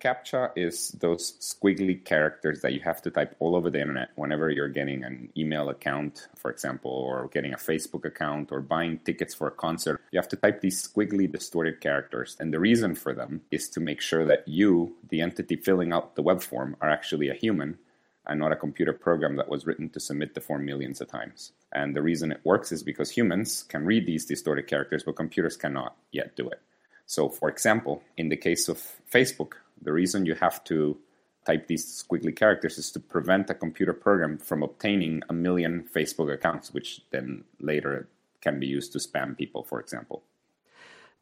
CAPTCHA is those squiggly characters that you have to type all over the internet whenever you're getting an email account, for example, or getting a Facebook account or buying tickets for a concert. You have to type these squiggly, distorted characters. And the reason for them is to make sure that you, the entity filling out the web form, are actually a human and not a computer program that was written to submit the form millions of times. And the reason it works is because humans can read these distorted characters, but computers cannot yet do it. So, for example, in the case of Facebook, the reason you have to type these squiggly characters is to prevent a computer program from obtaining a million Facebook accounts, which then later can be used to spam people, for example.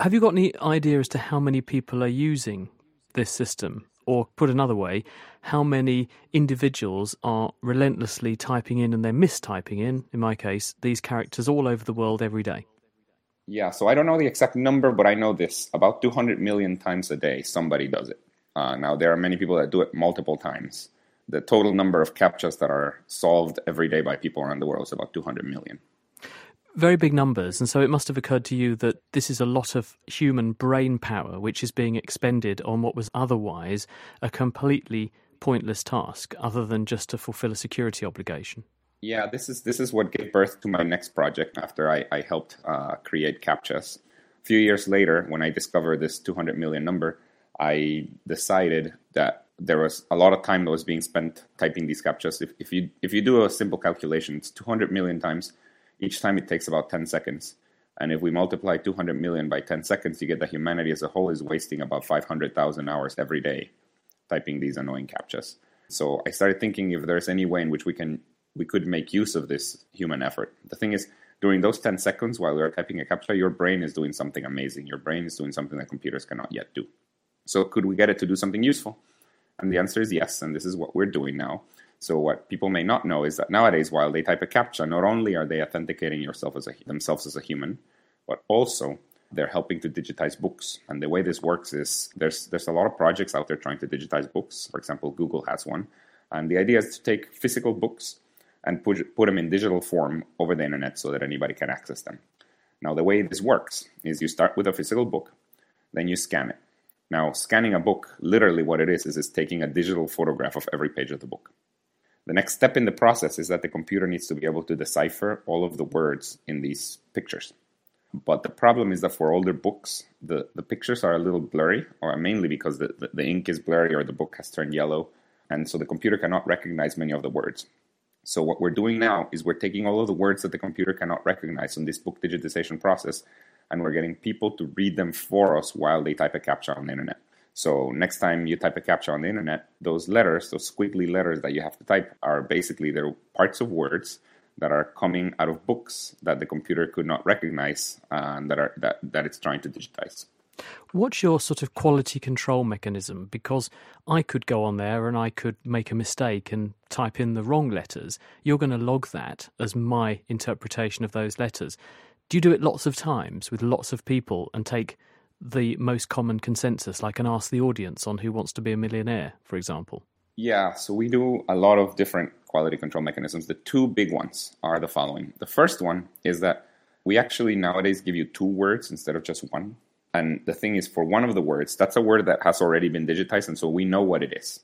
Have you got any idea as to how many people are using this system? Or put another way, how many individuals are relentlessly typing in and they're mistyping in, in my case, these characters all over the world every day? Yeah, so I don't know the exact number, but I know this about 200 million times a day somebody does it. Uh, now, there are many people that do it multiple times. The total number of CAPTCHAs that are solved every day by people around the world is about 200 million. Very big numbers. And so it must have occurred to you that this is a lot of human brain power which is being expended on what was otherwise a completely pointless task, other than just to fulfill a security obligation. Yeah, this is this is what gave birth to my next project after I, I helped uh, create CAPTCHAs. A few years later, when I discovered this 200 million number, I decided that there was a lot of time that was being spent typing these captchas. If, if you if you do a simple calculation, it's 200 million times. Each time it takes about 10 seconds. And if we multiply 200 million by 10 seconds, you get that humanity as a whole is wasting about 500,000 hours every day typing these annoying captchas. So I started thinking if there's any way in which we can we could make use of this human effort. The thing is, during those 10 seconds while you're typing a captcha, your brain is doing something amazing. Your brain is doing something that computers cannot yet do. So could we get it to do something useful? And the answer is yes, and this is what we're doing now. So what people may not know is that nowadays, while they type a captcha, not only are they authenticating yourself as a, themselves as a human, but also they're helping to digitize books. And the way this works is there's there's a lot of projects out there trying to digitize books. For example, Google has one, and the idea is to take physical books and put put them in digital form over the internet so that anybody can access them. Now, the way this works is you start with a physical book, then you scan it now, scanning a book, literally what it is, is it's taking a digital photograph of every page of the book. The next step in the process is that the computer needs to be able to decipher all of the words in these pictures. But the problem is that for older books, the, the pictures are a little blurry, or mainly because the, the, the ink is blurry or the book has turned yellow, and so the computer cannot recognize many of the words. So what we're doing now is we're taking all of the words that the computer cannot recognize in this book digitization process and we're getting people to read them for us while they type a captcha on the internet. So next time you type a captcha on the internet, those letters, those squiggly letters that you have to type, are basically they're parts of words that are coming out of books that the computer could not recognize uh, and that are that, that it's trying to digitize. What's your sort of quality control mechanism? Because I could go on there and I could make a mistake and type in the wrong letters. You're going to log that as my interpretation of those letters. Do you do it lots of times with lots of people and take the most common consensus, like and ask the audience on who wants to be a millionaire, for example? Yeah, so we do a lot of different quality control mechanisms. The two big ones are the following. The first one is that we actually nowadays give you two words instead of just one. And the thing is, for one of the words, that's a word that has already been digitized, and so we know what it is.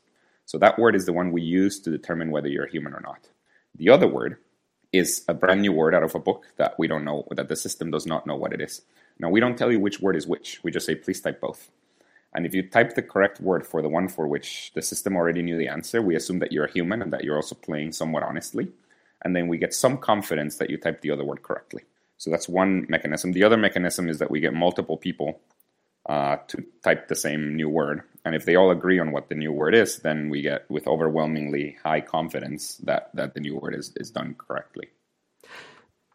So that word is the one we use to determine whether you're a human or not. The other word is a brand new word out of a book that we don't know, that the system does not know what it is. Now, we don't tell you which word is which. We just say, please type both. And if you type the correct word for the one for which the system already knew the answer, we assume that you're a human and that you're also playing somewhat honestly. And then we get some confidence that you typed the other word correctly. So that's one mechanism. The other mechanism is that we get multiple people uh, to type the same new word. And if they all agree on what the new word is, then we get with overwhelmingly high confidence that, that the new word is, is done correctly.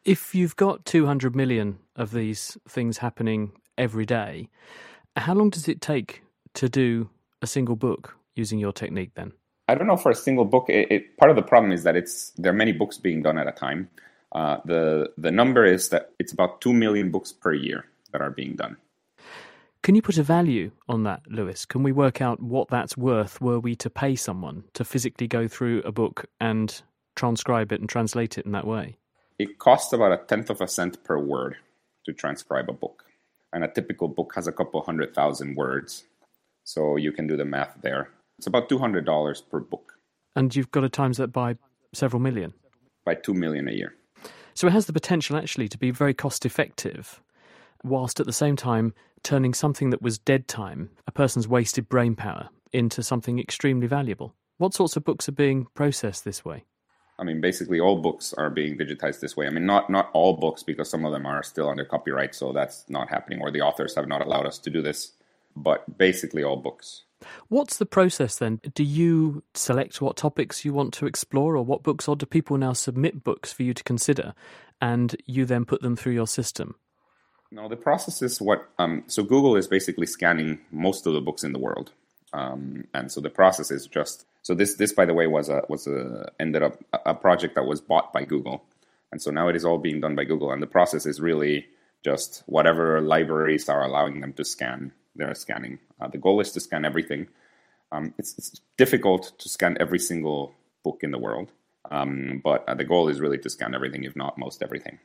If you've got 200 million of these things happening every day, How long does it take to do a single book using your technique then? I don't know for a single book. It, it, part of the problem is that it's there are many books being done at a time. Uh, the the number is that it's about two million books per year that are being done. Can you put a value on that, Lewis? Can we work out what that's worth were we to pay someone to physically go through a book and transcribe it and translate it in that way? It costs about a tenth of a cent per word to transcribe a book. And a typical book has a couple hundred thousand words. So you can do the math there. It's about $200 per book. And you've got to times that by several million? By 2 million a year. So it has the potential actually to be very cost effective, whilst at the same time turning something that was dead time, a person's wasted brain power, into something extremely valuable. What sorts of books are being processed this way? I mean, basically all books are being digitized this way. I mean, not not all books because some of them are still under copyright, so that's not happening, or the authors have not allowed us to do this. But basically, all books. What's the process then? Do you select what topics you want to explore, or what books, or do people now submit books for you to consider, and you then put them through your system? No, the process is what. Um, so Google is basically scanning most of the books in the world, um, and so the process is just. So this, this by the way, was a was a ended up a project that was bought by Google, and so now it is all being done by Google, and the process is really just whatever libraries are allowing them to scan. They're scanning. Uh, the goal is to scan everything. Um, it's, it's, difficult to scan every single book in the world, um, but uh, the goal is really to scan everything, if not most everything.